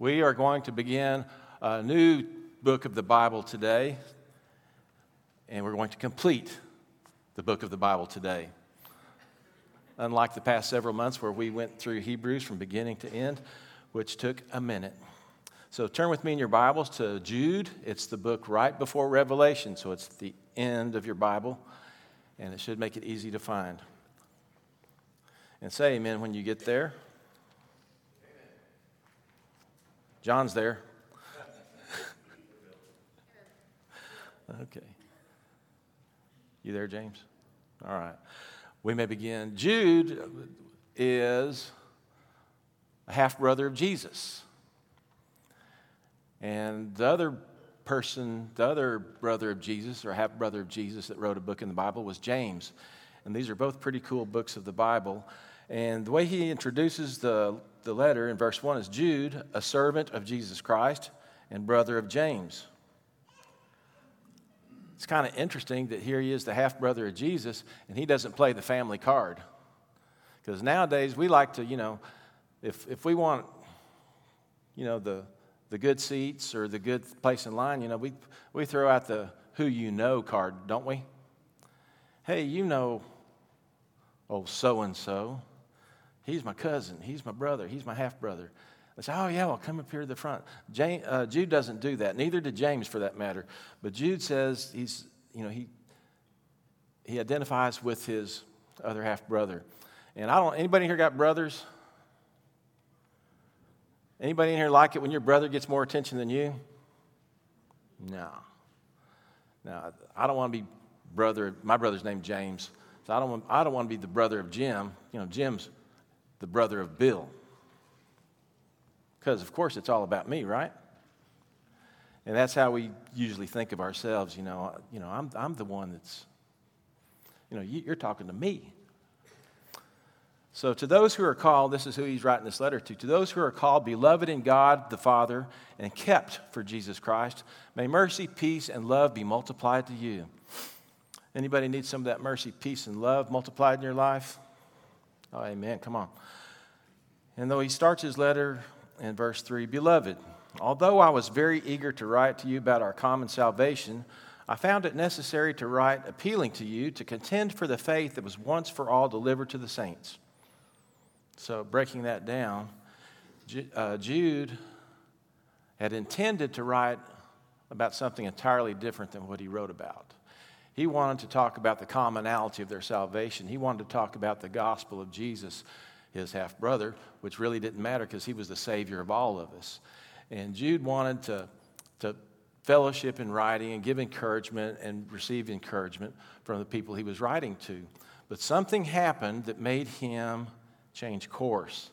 We are going to begin a new book of the Bible today, and we're going to complete the book of the Bible today. Unlike the past several months where we went through Hebrews from beginning to end, which took a minute. So turn with me in your Bibles to Jude. It's the book right before Revelation, so it's the end of your Bible, and it should make it easy to find. And say amen when you get there. John's there. okay. You there, James? All right. We may begin. Jude is a half brother of Jesus. And the other person, the other brother of Jesus, or half brother of Jesus that wrote a book in the Bible was James. And these are both pretty cool books of the Bible. And the way he introduces the, the letter in verse 1 is Jude, a servant of Jesus Christ and brother of James. It's kind of interesting that here he is, the half brother of Jesus, and he doesn't play the family card. Because nowadays we like to, you know, if, if we want, you know, the, the good seats or the good place in line, you know, we, we throw out the who you know card, don't we? Hey, you know, oh, so and so. He's my cousin. He's my brother. He's my half brother. They say, oh, yeah, well, come up here to the front. Uh, Jude doesn't do that. Neither did James, for that matter. But Jude says he's, you know, he, he identifies with his other half brother. And I don't, anybody here got brothers? Anybody in here like it when your brother gets more attention than you? No. No, I don't want to be brother. My brother's named James, so I don't want, I don't want to be the brother of Jim. You know, Jim's the brother of Bill. Because of course it's all about me, right? And that's how we usually think of ourselves. You know, uh, you know, I'm, I'm the one that's, you know, you're talking to me. So, to those who are called, this is who he's writing this letter to. To those who are called, beloved in God the Father, and kept for Jesus Christ, may mercy, peace, and love be multiplied to you. Anybody need some of that mercy, peace, and love multiplied in your life? Oh, amen. Come on. And though he starts his letter in verse 3 Beloved, although I was very eager to write to you about our common salvation, I found it necessary to write appealing to you to contend for the faith that was once for all delivered to the saints. So, breaking that down, uh, Jude had intended to write about something entirely different than what he wrote about. He wanted to talk about the commonality of their salvation. He wanted to talk about the gospel of Jesus, his half brother, which really didn't matter because he was the Savior of all of us. And Jude wanted to, to fellowship in writing and give encouragement and receive encouragement from the people he was writing to. But something happened that made him change course.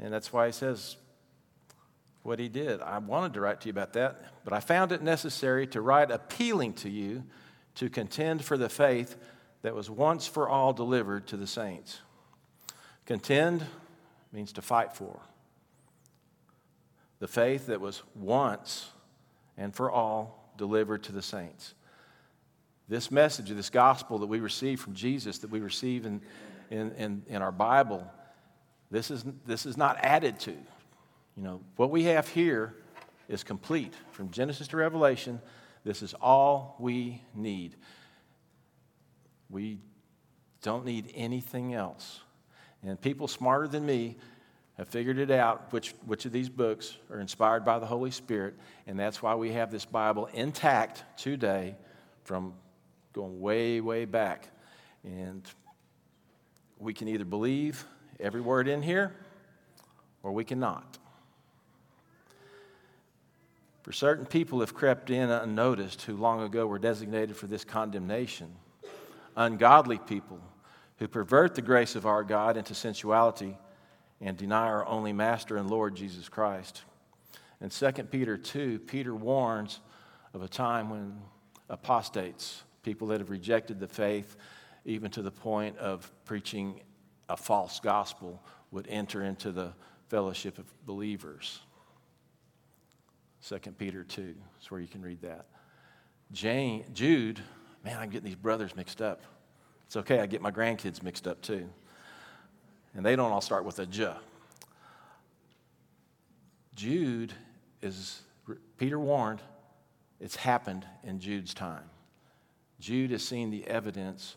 And that's why he says what he did. I wanted to write to you about that, but I found it necessary to write appealing to you to contend for the faith that was once for all delivered to the saints. Contend means to fight for. The faith that was once and for all delivered to the saints. This message, this gospel that we receive from Jesus, that we receive in, in, in, in our Bible, this is, this is not added to. You know, what we have here is complete. From Genesis to Revelation, this is all we need. We don't need anything else. And people smarter than me have figured it out which, which of these books are inspired by the Holy Spirit, and that's why we have this Bible intact today from going way, way back. And we can either believe every word in here or we cannot. For certain people have crept in unnoticed who long ago were designated for this condemnation. Ungodly people who pervert the grace of our God into sensuality and deny our only Master and Lord Jesus Christ. In 2 Peter 2, Peter warns of a time when apostates, people that have rejected the faith, even to the point of preaching a false gospel, would enter into the fellowship of believers. 2 Peter 2 is where you can read that. Jane, Jude, man, I'm getting these brothers mixed up. It's okay, I get my grandkids mixed up too. And they don't all start with a J. Jude is, Peter warned, it's happened in Jude's time. Jude has seen the evidence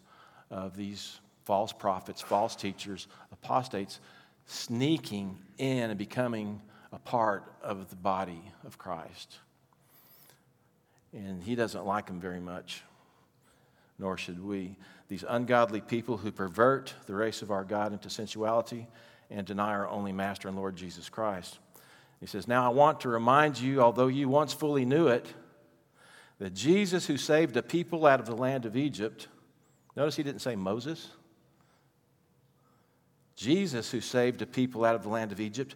of these false prophets, false teachers, apostates sneaking in and becoming a part of the body of Christ. And he doesn't like them very much, nor should we. These ungodly people who pervert the race of our God into sensuality and deny our only Master and Lord Jesus Christ. He says, Now I want to remind you, although you once fully knew it, that Jesus, who saved a people out of the land of Egypt, notice he didn't say Moses. Jesus, who saved a people out of the land of Egypt,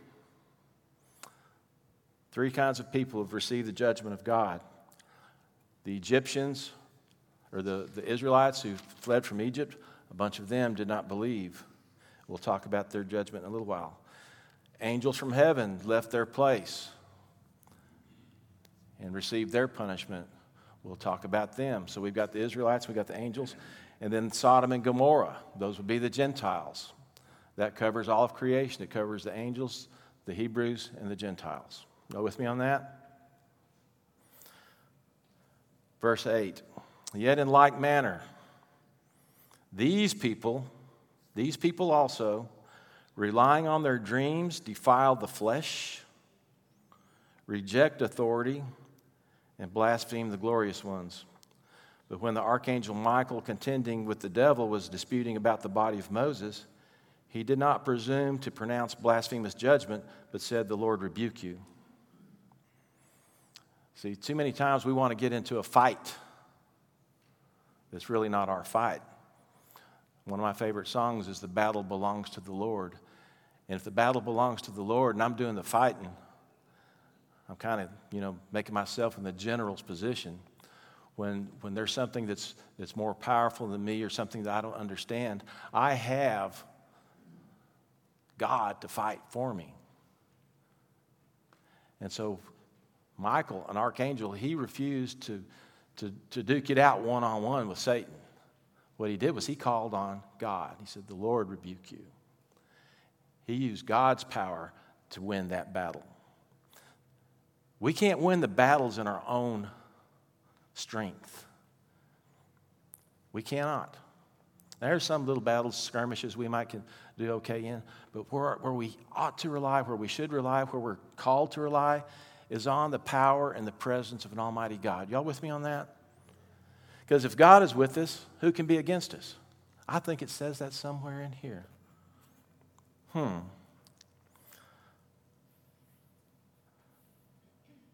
three kinds of people have received the judgment of God the Egyptians, or the, the Israelites who fled from Egypt, a bunch of them did not believe. We'll talk about their judgment in a little while. Angels from heaven left their place and received their punishment. We'll talk about them. So we've got the Israelites, we've got the angels, and then Sodom and Gomorrah. Those would be the Gentiles. That covers all of creation. It covers the angels, the Hebrews, and the Gentiles. Go with me on that? Verse 8 Yet in like manner, these people, these people also, relying on their dreams, defile the flesh, reject authority, and blaspheme the glorious ones. But when the archangel Michael, contending with the devil, was disputing about the body of Moses, he did not presume to pronounce blasphemous judgment, but said, The Lord rebuke you. See, too many times we want to get into a fight that's really not our fight. One of my favorite songs is The Battle Belongs to the Lord. And if the battle belongs to the Lord and I'm doing the fighting, I'm kind of, you know, making myself in the general's position. When, when there's something that's, that's more powerful than me or something that I don't understand, I have God to fight for me. And so, Michael, an archangel, he refused to, to, to duke it out one on one with Satan. What he did was he called on God. He said, The Lord rebuke you. He used God's power to win that battle. We can't win the battles in our own strength. We cannot. There are some little battles, skirmishes we might can do okay in, but where, where we ought to rely, where we should rely, where we're called to rely, is on the power and the presence of an Almighty God. Y'all with me on that? Because if God is with us, who can be against us? I think it says that somewhere in here. Hmm.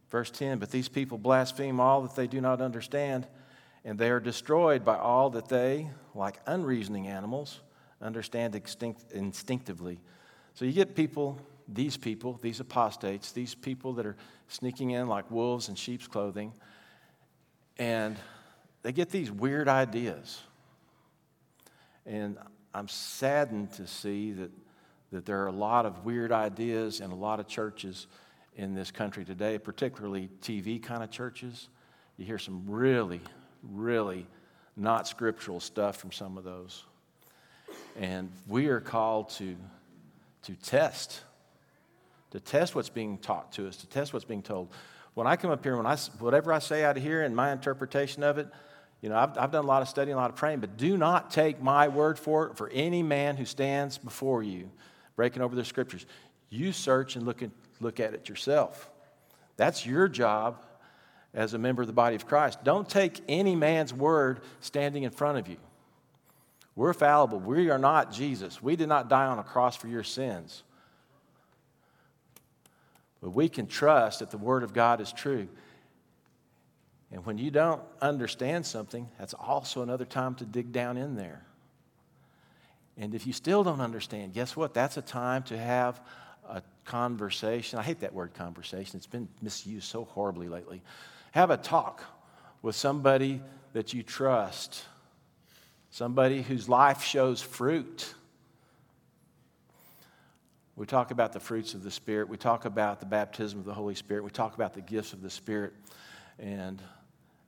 Verse 10 But these people blaspheme all that they do not understand and they are destroyed by all that they, like unreasoning animals, understand extinct, instinctively. So you get people, these people, these apostates, these people that are sneaking in like wolves in sheep's clothing, and they get these weird ideas. And I'm saddened to see that, that there are a lot of weird ideas in a lot of churches in this country today, particularly TV kind of churches. You hear some really really not scriptural stuff from some of those. And we are called to, to test, to test what's being taught to us, to test what's being told. When I come up here, when I, whatever I say out of here and my interpretation of it, you know, I've, I've done a lot of studying, a lot of praying, but do not take my word for it for any man who stands before you, breaking over the scriptures. You search and look look at it yourself. That's your job as a member of the body of Christ. Don't take any man's word standing in front of you. We're fallible. We are not Jesus. We did not die on a cross for your sins. But we can trust that the word of God is true. And when you don't understand something, that's also another time to dig down in there. And if you still don't understand, guess what? That's a time to have a conversation. I hate that word conversation, it's been misused so horribly lately. Have a talk with somebody that you trust, somebody whose life shows fruit. We talk about the fruits of the Spirit. We talk about the baptism of the Holy Spirit. We talk about the gifts of the Spirit. And,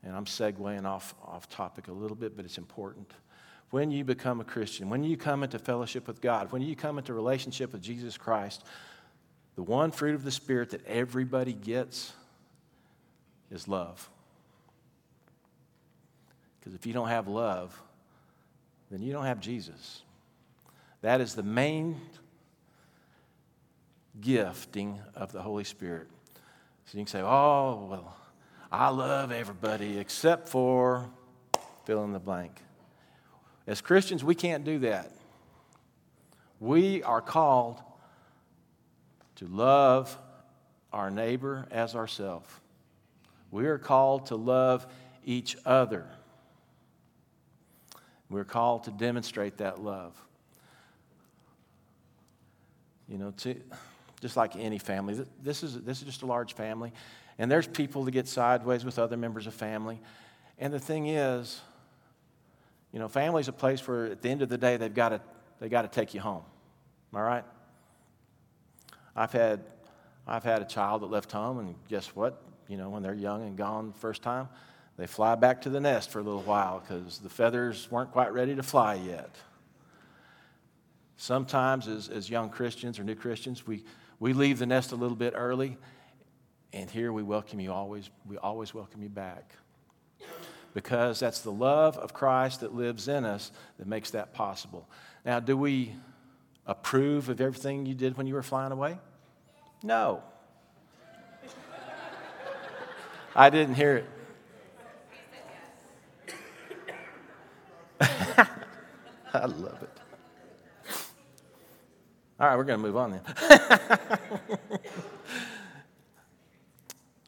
and I'm segueing off, off topic a little bit, but it's important. When you become a Christian, when you come into fellowship with God, when you come into relationship with Jesus Christ, the one fruit of the Spirit that everybody gets is love. Because if you don't have love, then you don't have Jesus. That is the main gifting of the Holy Spirit. So you can say, oh, well, I love everybody except for fill in the blank. As Christians, we can't do that. We are called to love our neighbor as ourselves. We are called to love each other. We're called to demonstrate that love. You know, to, just like any family, this is, this is just a large family. And there's people that get sideways with other members of family. And the thing is, you know, family's a place where at the end of the day they've got to they got to take you home. Am I right? I've had I've had a child that left home, and guess what? You know, when they're young and gone the first time, they fly back to the nest for a little while because the feathers weren't quite ready to fly yet. Sometimes, as, as young Christians or new Christians, we, we leave the nest a little bit early, and here we welcome you always, we always welcome you back. Because that's the love of Christ that lives in us that makes that possible. Now, do we approve of everything you did when you were flying away? No. I didn't hear it. I love it. All right, we're going to move on then.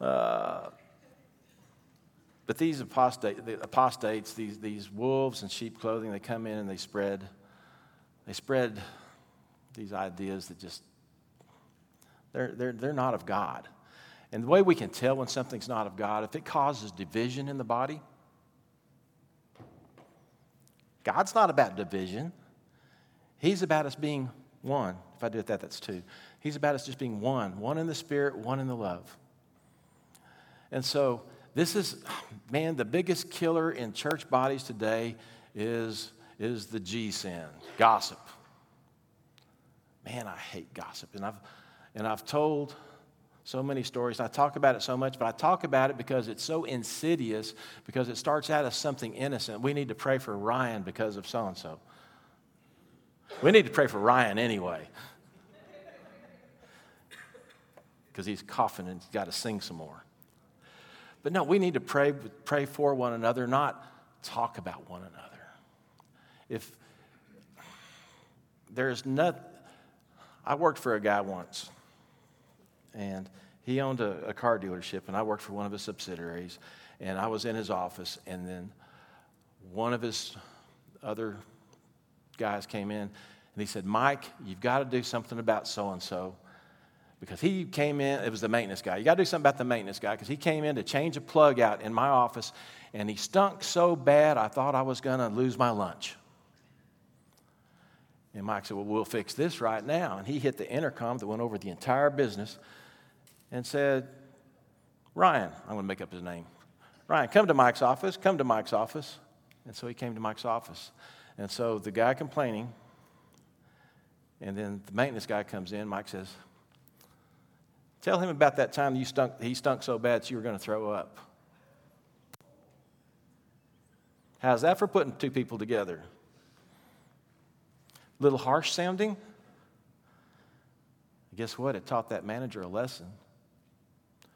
uh, but these apostate, the apostates, these, these wolves in sheep clothing, they come in and they spread, they spread these ideas that just, they're, they're, they're not of God. And the way we can tell when something's not of God, if it causes division in the body, God's not about division. He's about us being one. If I do it that, that's two. He's about us just being one one in the spirit, one in the love. And so, this is, man, the biggest killer in church bodies today is, is the G sin gossip. Man, I hate gossip. And I've, and I've told so many stories. I talk about it so much, but I talk about it because it's so insidious, because it starts out as something innocent. We need to pray for Ryan because of so and so. We need to pray for Ryan anyway. Because he's coughing and he's got to sing some more. But no, we need to pray, pray for one another, not talk about one another. If there's not, I worked for a guy once and he owned a, a, car dealership, and I worked for one of his subsidiaries. And I was in his office, and then one of his other guys came in, and he said, Mike, you've got to do something about so and so. Because he came in, it was the maintenance guy. You got to do something about the maintenance guy because he came in to change a plug out in my office, and he stunk so bad I thought I was going to lose my lunch. And Mike said, Well, we'll fix this right now. And he hit the intercom that went over the entire business and said, Ryan, I'm going to make up his name. Ryan, come to Mike's office, come to Mike's office. And so he came to Mike's office. And so the guy complaining, and then the maintenance guy comes in. Mike says, Tell him about that time you stunk, he stunk so bad you were going to throw up. How's that for putting two people together? A little harsh sounding? Guess what? It taught that manager a lesson.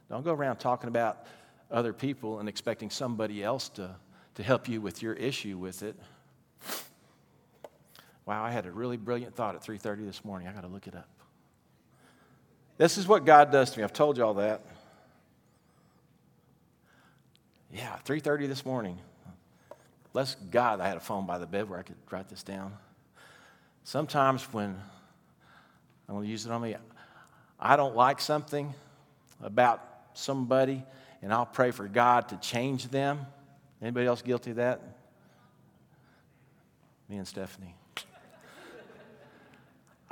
Don't go around talking about other people and expecting somebody else to, to help you with your issue with it. Wow, I had a really brilliant thought at 3:30 this morning. I got to look it up. This is what God does to me. I've told you all that. Yeah, 3:30 this morning. Bless God, I had a phone by the bed where I could write this down. Sometimes when I'm going to use it on me, I don't like something about somebody, and I'll pray for God to change them. Anybody else guilty of that? Me and Stephanie.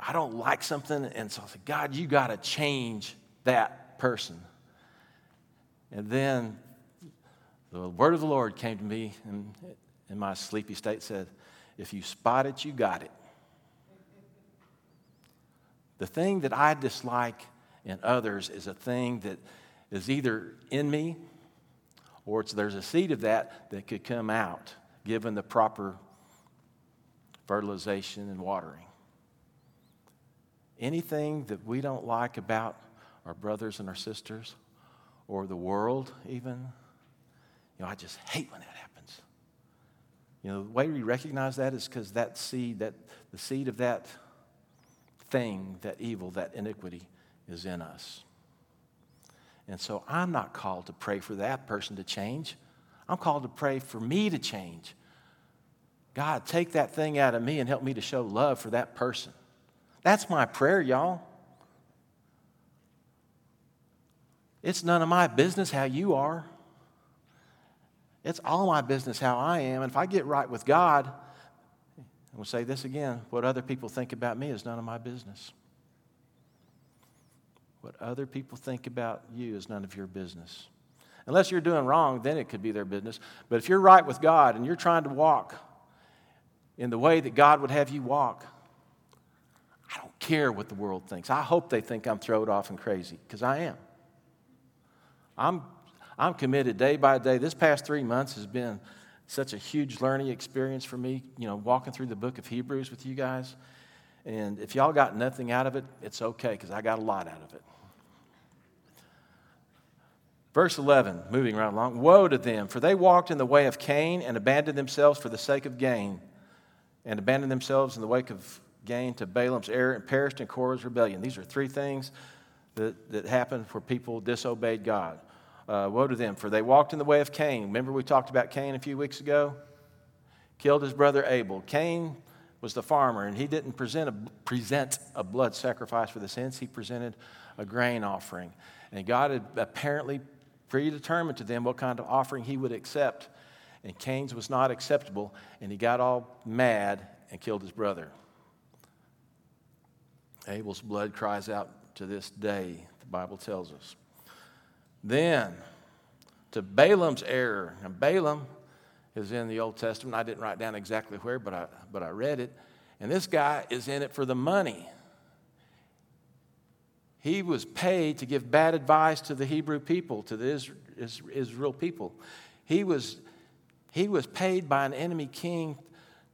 I don't like something, and so I said, God, you got to change that person. And then the word of the Lord came to me in, in my sleepy state said, If you spot it, you got it. The thing that I dislike in others is a thing that is either in me or there's a seed of that that could come out given the proper fertilization and watering. Anything that we don't like about our brothers and our sisters or the world, even, you know, I just hate when that happens. You know, the way we recognize that is because that seed, that the seed of that thing, that evil, that iniquity is in us. And so I'm not called to pray for that person to change. I'm called to pray for me to change. God, take that thing out of me and help me to show love for that person. That's my prayer, y'all. It's none of my business how you are. It's all my business how I am. And if I get right with God, and we'll say this again what other people think about me is none of my business. What other people think about you is none of your business. Unless you're doing wrong, then it could be their business. But if you're right with God and you're trying to walk in the way that God would have you walk, I care what the world thinks. I hope they think I'm throwed off and crazy, because I am. I'm, I'm committed day by day. This past three months has been such a huge learning experience for me, you know, walking through the book of Hebrews with you guys. And if y'all got nothing out of it, it's okay, because I got a lot out of it. Verse 11, moving right along. Woe to them, for they walked in the way of Cain and abandoned themselves for the sake of gain, and abandoned themselves in the wake of gain to Balaam's error and perished in Korah's rebellion. These are three things that, that happened where people disobeyed God. Uh, woe to them, for they walked in the way of Cain. Remember, we talked about Cain a few weeks ago? Killed his brother Abel. Cain was the farmer, and he didn't present a, present a blood sacrifice for the sins, he presented a grain offering. And God had apparently predetermined to them what kind of offering he would accept. And Cain's was not acceptable, and he got all mad and killed his brother. Abel's blood cries out to this day, the Bible tells us. Then, to Balaam's error. Now, Balaam is in the Old Testament. I didn't write down exactly where, but I, but I read it. And this guy is in it for the money. He was paid to give bad advice to the Hebrew people, to the Israel people. He was, he was paid by an enemy king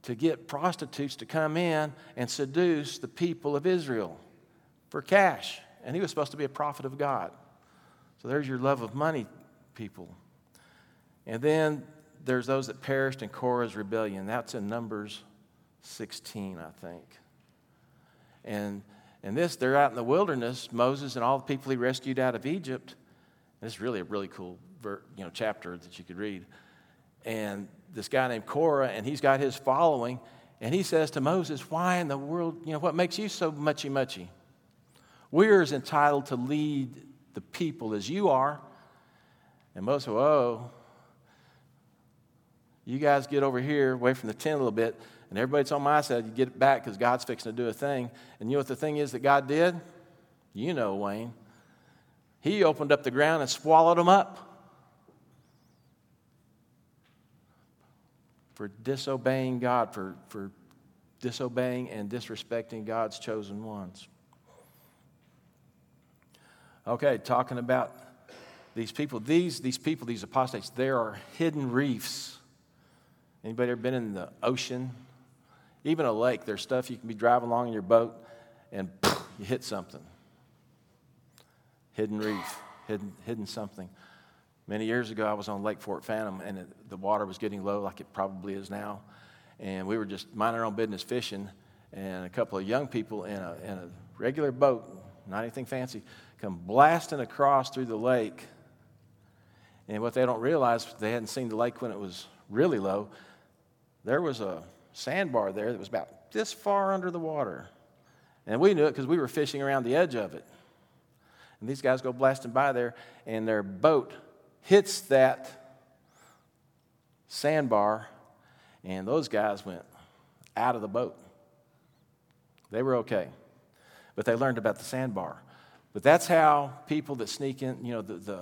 to get prostitutes to come in and seduce the people of Israel for cash. And he was supposed to be a prophet of God. So there's your love of money, people. And then there's those that perished in Korah's rebellion. That's in Numbers 16, I think. And, and this, they're out in the wilderness, Moses and all the people he rescued out of Egypt. And it's really a really cool you know, chapter that you could read. And this guy named Korah, and he's got his following, and he says to Moses, Why in the world, you know, what makes you so muchy muchy? We're as entitled to lead the people as you are. And Moses, whoa, you guys get over here, away from the tent a little bit, and everybody's on my side, you get it back because God's fixing to do a thing. And you know what the thing is that God did? You know, Wayne. He opened up the ground and swallowed them up. For disobeying God, for, for disobeying and disrespecting God's chosen ones. Okay, talking about these people. These, these people, these apostates, there are hidden reefs. Anybody ever been in the ocean? Even a lake, there's stuff you can be driving along in your boat and you hit something. Hidden reef, hidden, hidden something. Many years ago, I was on Lake Fort Phantom, and it, the water was getting low, like it probably is now. And we were just minding our own business fishing, and a couple of young people in a, in a regular boat, not anything fancy, come blasting across through the lake. And what they don't realize, they hadn't seen the lake when it was really low. There was a sandbar there that was about this far under the water. And we knew it because we were fishing around the edge of it. And these guys go blasting by there, and their boat hits that sandbar, and those guys went out of the boat. They were okay, but they learned about the sandbar. But that's how people that sneak in, you know, the, the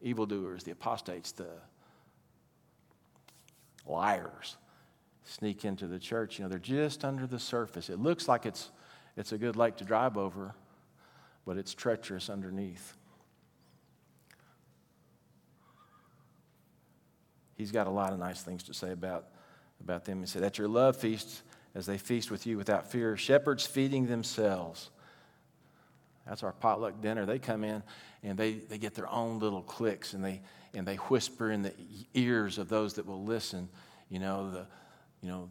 evildoers, the apostates, the liars sneak into the church. You know, they're just under the surface. It looks like it's, it's a good lake to drive over, but it's treacherous underneath. He's got a lot of nice things to say about, about them. He said, At your love feasts, as they feast with you without fear, shepherds feeding themselves. That's our potluck dinner. They come in and they, they get their own little clicks and they, and they whisper in the ears of those that will listen, you know, the, you know,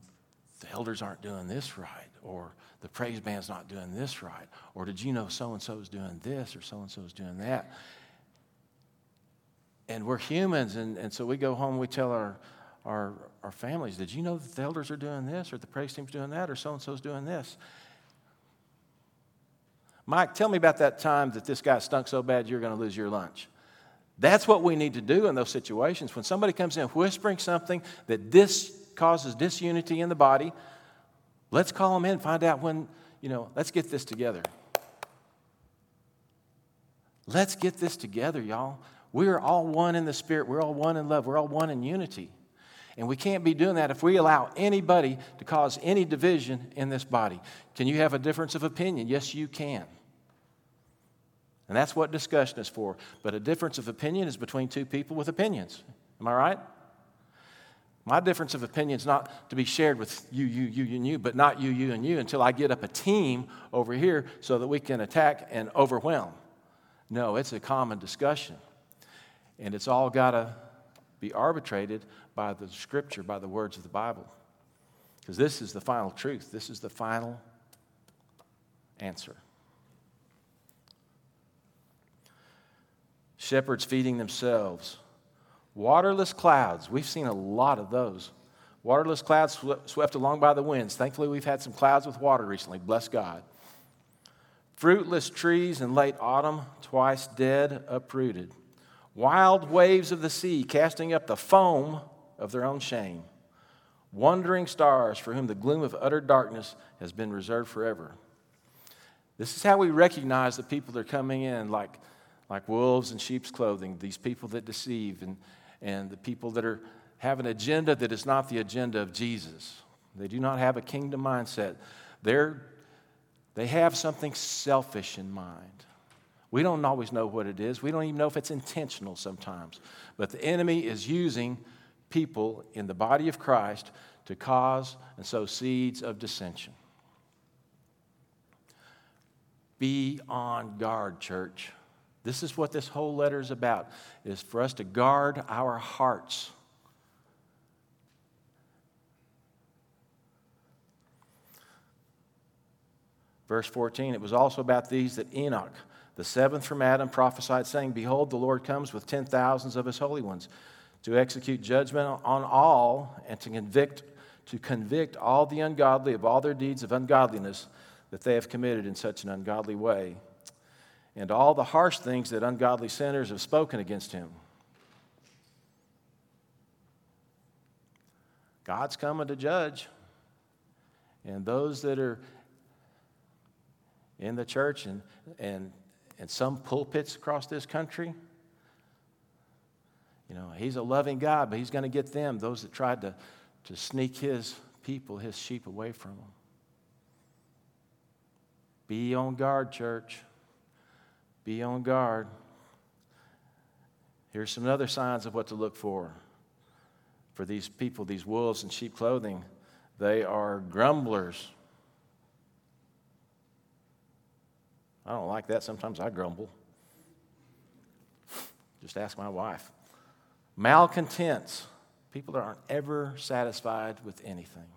the elders aren't doing this right, or the praise band's not doing this right, or did you know so and so is doing this, or so and so is doing that? And we're humans, and, and so we go home, we tell our, our, our families, did you know that the elders are doing this, or the praise team's doing that, or so and so's doing this? Mike, tell me about that time that this guy stunk so bad you're going to lose your lunch. That's what we need to do in those situations. When somebody comes in whispering something that this causes disunity in the body, let's call them in, find out when, you know, let's get this together. Let's get this together, y'all. We are all one in the spirit. We're all one in love. We're all one in unity. And we can't be doing that if we allow anybody to cause any division in this body. Can you have a difference of opinion? Yes, you can. And that's what discussion is for. But a difference of opinion is between two people with opinions. Am I right? My difference of opinion is not to be shared with you, you, you, and you, but not you, you, and you until I get up a team over here so that we can attack and overwhelm. No, it's a common discussion. And it's all got to be arbitrated by the scripture, by the words of the Bible. Because this is the final truth, this is the final answer. shepherds feeding themselves. Waterless clouds, we've seen a lot of those. Waterless clouds swept along by the winds. Thankfully, we've had some clouds with water recently. Bless God. Fruitless trees in late autumn, twice dead, uprooted. Wild waves of the sea casting up the foam of their own shame. Wandering stars for whom the gloom of utter darkness has been reserved forever. This is how we recognize the people that are coming in, like like wolves in sheep's clothing, these people that deceive and, and the people that are, have an agenda that is not the agenda of Jesus. They do not have a kingdom mindset. They're, they have something selfish in mind. We don't always know what it is. We don't even know if it's intentional sometimes. But the enemy is using people in the body of Christ to cause and sow seeds of dissension. Be on guard, church. This is what this whole letter is about, is for us to guard our hearts. Verse 14, it was also about these that Enoch, the seventh from Adam, prophesied, saying, Behold, the Lord comes with ten thousands of his holy ones to execute judgment on all and to convict, to convict all the ungodly of all their deeds of ungodliness that they have committed in such an ungodly way and all the harsh things that ungodly sinners have spoken against him. God's coming to judge. And those that are in the church and, and, and some pulpits across this country, you know, he's a loving God, but he's going to get them, those that tried to, to sneak his people, his sheep away from him. Be on guard, church. Be on guard. Here's some other signs of what to look for. For these people, these wolves in sheep clothing, they are grumblers. I don't like that. Sometimes I grumble. Just ask my wife. Malcontents, people that aren't ever satisfied with anything,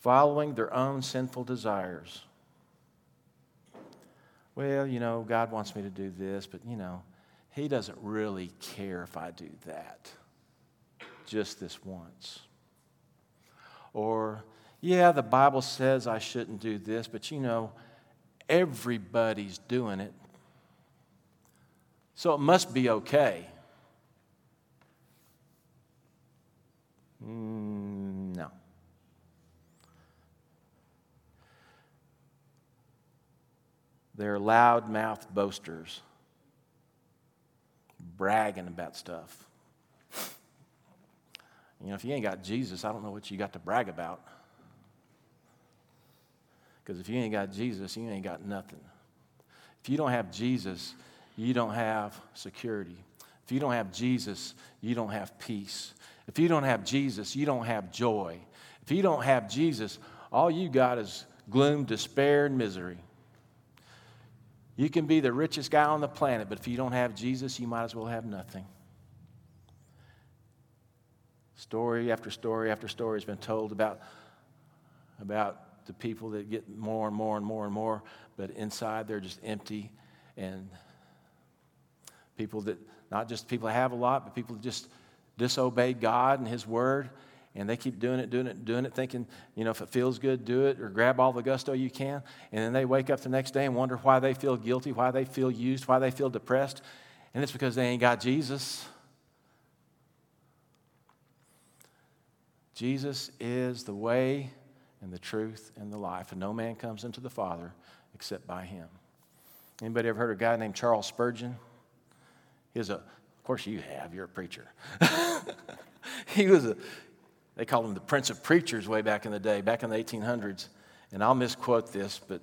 following their own sinful desires well, you know, God wants me to do this, but, you know, He doesn't really care if I do that just this once. Or, yeah, the Bible says I shouldn't do this, but, you know, Everybody's doing it. So it must be okay. Mm, no. They're loud-mouthed boasters, bragging about stuff. You know, if you ain't got Jesus, I don't know what you got to brag about. Because if you ain't got Jesus, you ain't got nothing. If you don't have Jesus, you don't have security. If you don't have Jesus, you don't have peace. If you don't have Jesus, you don't have joy. If you don't have Jesus, all you got is gloom, despair, and misery. You can be the richest guy on the planet, but if you don't have Jesus, you might as well have nothing. Story after story after story has been told about, about the people that get more and more and more and more, but inside they're just empty. And people that, not just people that have a lot, but people that just disobey God and His Word. And they keep doing it, doing it, doing it, thinking, you know, if it feels good, do it, or grab all the gusto you can. And then they wake up the next day and wonder why they feel guilty, why they feel used, why they feel depressed. And it's because they ain't got Jesus. Jesus is the way and the truth and the life, and no man comes into the Father except by him. Anybody ever heard of a guy named Charles Spurgeon? He's a, of course you have, you're a preacher. he was a, they called him the Prince of Preachers way back in the day, back in the 1800s. And I'll misquote this, but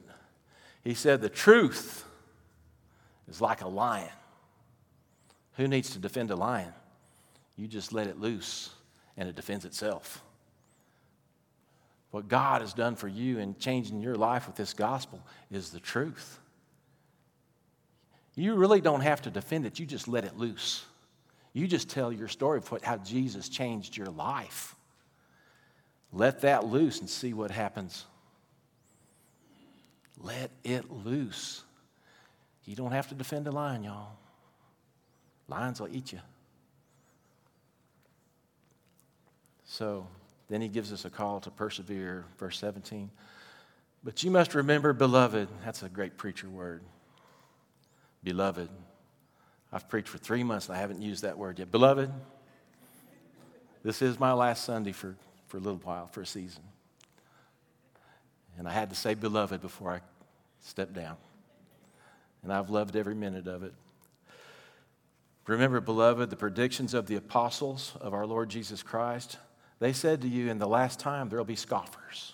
he said, The truth is like a lion. Who needs to defend a lion? You just let it loose and it defends itself. What God has done for you in changing your life with this gospel is the truth. You really don't have to defend it, you just let it loose. You just tell your story of how Jesus changed your life. Let that loose and see what happens. Let it loose. You don't have to defend a lion, y'all. Lions will eat you. So then he gives us a call to persevere, verse 17. But you must remember, beloved, that's a great preacher word. Beloved. I've preached for three months and I haven't used that word yet. Beloved, this is my last Sunday for, for a little while, for a season. And I had to say beloved before I stepped down. And I've loved every minute of it. Remember, beloved, the predictions of the apostles of our Lord Jesus Christ they said to you, In the last time, there will be scoffers.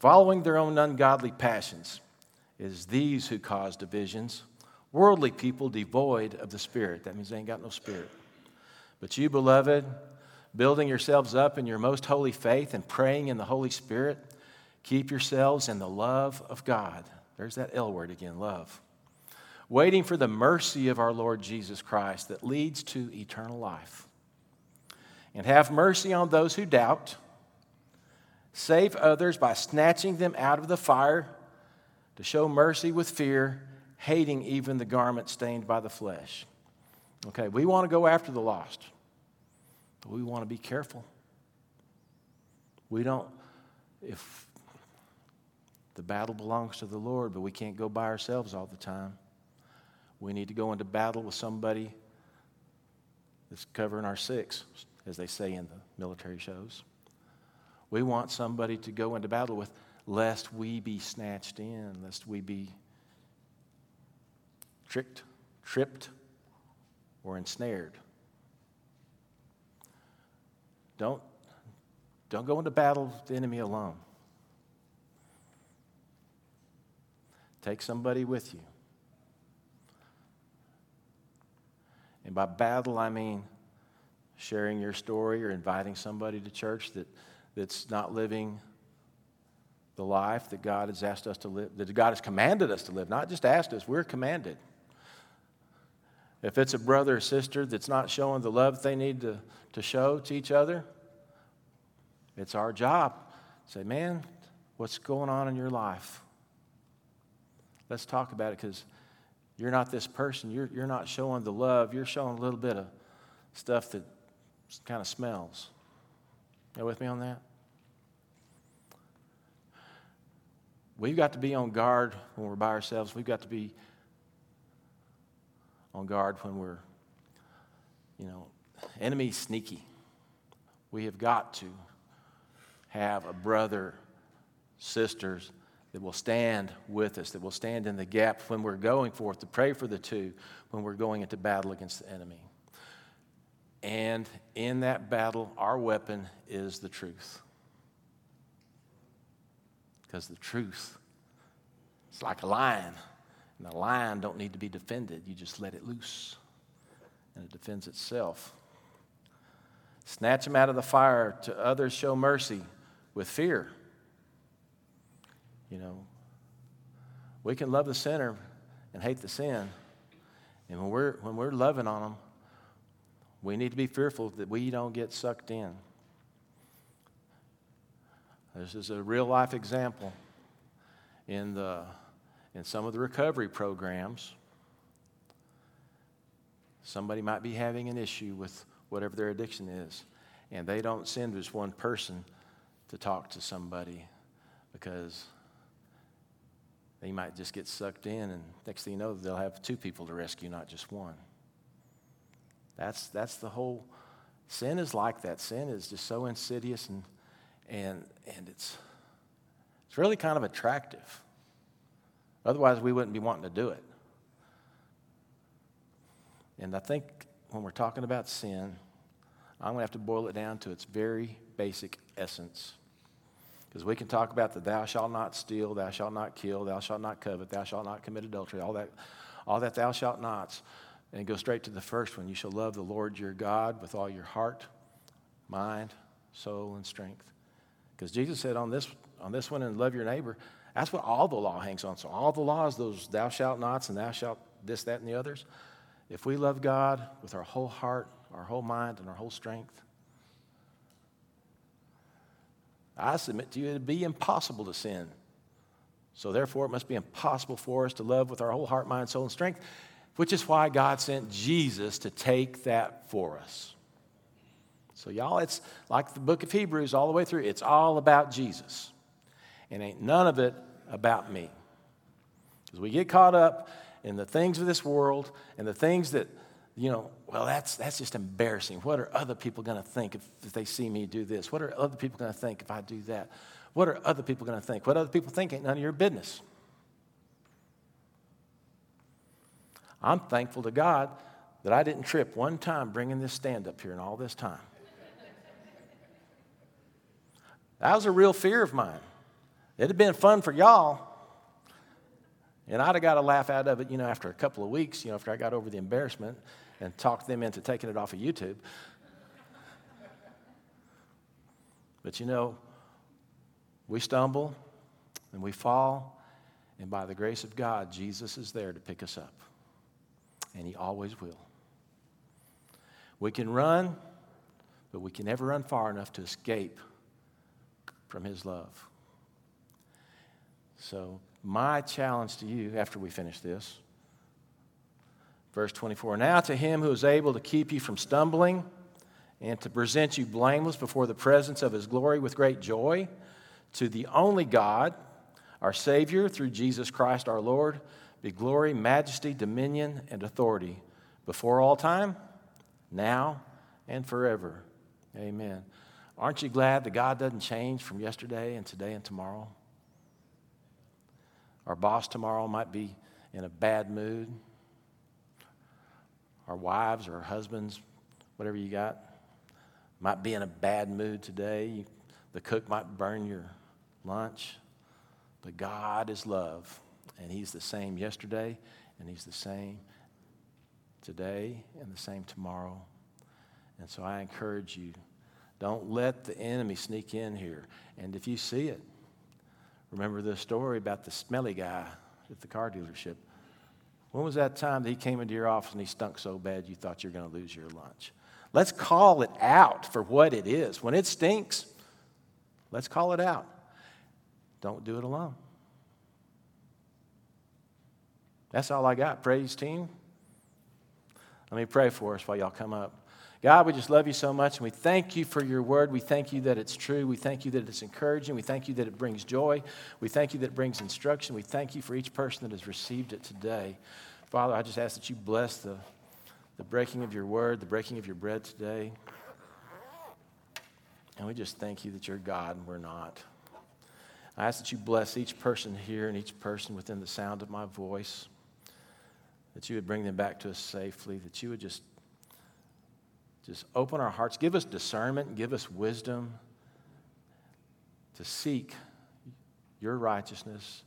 Following their own ungodly passions is these who cause divisions. Worldly people devoid of the Spirit. That means they ain't got no Spirit. But you, beloved, building yourselves up in your most holy faith and praying in the Holy Spirit, keep yourselves in the love of God. There's that L word again love. Waiting for the mercy of our Lord Jesus Christ that leads to eternal life and have mercy on those who doubt. Save others by snatching them out of the fire, to show mercy with fear, hating even the garment stained by the flesh. Okay, we want to go after the lost, but we want to be careful. We don't, if the battle belongs to the Lord, but we can't go by ourselves all the time. We need to go into battle with somebody that's covering our six as they say in the military shows. We want somebody to go into battle with, lest we be snatched in, lest we be tricked, tripped, or ensnared. Don't, don't go into battle with the enemy alone. Take somebody with you. And by battle, I mean sharing your story or inviting somebody to church that, that's not living the life that God has asked us to live, that God has commanded us to live, not just asked us, we're commanded. If it's a brother or sister that's not showing the love they need to, to show to each other, it's our job. Say, man, what's going on in your life? Let's talk about it because you're not this person. You're, you're not showing the love. You're showing a little bit of stuff that kind of smells. You with me on that? we've got to be on guard when we're by ourselves. We've got to be on guard when we're, you know, enemy sneaky. We have got to have a brother, sisters that will stand with us, that will stand in the gap when we're going forth to pray for the two, when we're going into battle against the enemy. And in that battle, our weapon is the truth. Because the truth is like a lion. And a lion don't need to be defended. You just let it loose. And it defends itself. Snatch them out of the fire. To others, show mercy with fear. You know, we can love the sinner and hate the sin. And when we're, when we're loving on them, we need to be fearful that we don't get sucked in. This is a real life example in, the, in some of the recovery programs. Somebody might be having an issue with whatever their addiction is, and they don't send just one person to talk to somebody because they might just get sucked in, and next thing you know, they'll have two people to rescue, not just one. That's, that's the whole sin is like that. Sin is just so insidious and, and, and it's, it's really kind of attractive. Otherwise, we wouldn't be wanting to do it. And I think when we're talking about sin, I'm going to have to boil it down to its very basic essence. Because we can talk about the thou shalt not steal, thou shalt not kill, thou shalt not covet, thou shalt not commit adultery, all that, all that thou shalt nots, and go straight to the first one. You shall love the Lord your God with all your heart, mind, soul, and strength. Because Jesus said on this, on this one, and love your neighbor, that's what all the law hangs on. So all the laws, those thou shalt nots and thou shalt this, that, and the others, if we love God with our whole heart, our whole mind, and our whole strength, I submit to you, it'd be impossible to sin. So, therefore, it must be impossible for us to love with our whole heart, mind, soul, and strength, which is why God sent Jesus to take that for us. So, y'all, it's like the book of Hebrews all the way through. It's all about Jesus. And ain't none of it about me. Because we get caught up in the things of this world and the things that you know, well, that's, that's just embarrassing. What are other people going to think if, if they see me do this? What are other people going to think if I do that? What are other people going to think? What other people think ain't none of your business. I'm thankful to God that I didn't trip one time bringing this stand up here in all this time. That was a real fear of mine. It'd have been fun for y'all. And I'd have got a laugh out of it, you know, after a couple of weeks, you know, after I got over the embarrassment and talked them into taking it off of YouTube. But you know, we stumble and we fall, and by the grace of God, Jesus is there to pick us up. And He always will. We can run, but we can never run far enough to escape from His love. So, my challenge to you after we finish this Verse 24 Now to him who is able to keep you from stumbling and to present you blameless before the presence of his glory with great joy, to the only God, our Savior, through Jesus Christ our Lord, be glory, majesty, dominion, and authority before all time, now, and forever. Amen. Aren't you glad that God doesn't change from yesterday and today and tomorrow? Our boss tomorrow might be in a bad mood our wives or our husbands, whatever you got, might be in a bad mood today. The cook might burn your lunch. But God is love, and He's the same yesterday, and He's the same today, and the same tomorrow. And so I encourage you don't let the enemy sneak in here. And if you see it, remember the story about the smelly guy at the car dealership. When was that time that he came into your office and he stunk so bad you thought you were going to lose your lunch? Let's call it out for what it is. When it stinks, let's call it out. Don't do it alone. That's all I got. Praise team. Let me pray for us while y'all come up. God, we just love you so much, and we thank you for your word. We thank you that it's true. We thank you that it's encouraging. We thank you that it brings joy. We thank you that it brings instruction. We thank you for each person that has received it today. Father, I just ask that you bless the, the breaking of your word, the breaking of your bread today. And we just thank you that you're God and we're not. I ask that you bless each person here and each person within the sound of my voice, that you would bring them back to us safely, that you would just, just open our hearts, give us discernment, give us wisdom to seek your righteousness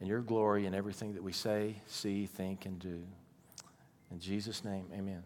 and your glory in everything that we say, see, think, and do. In Jesus' name, amen.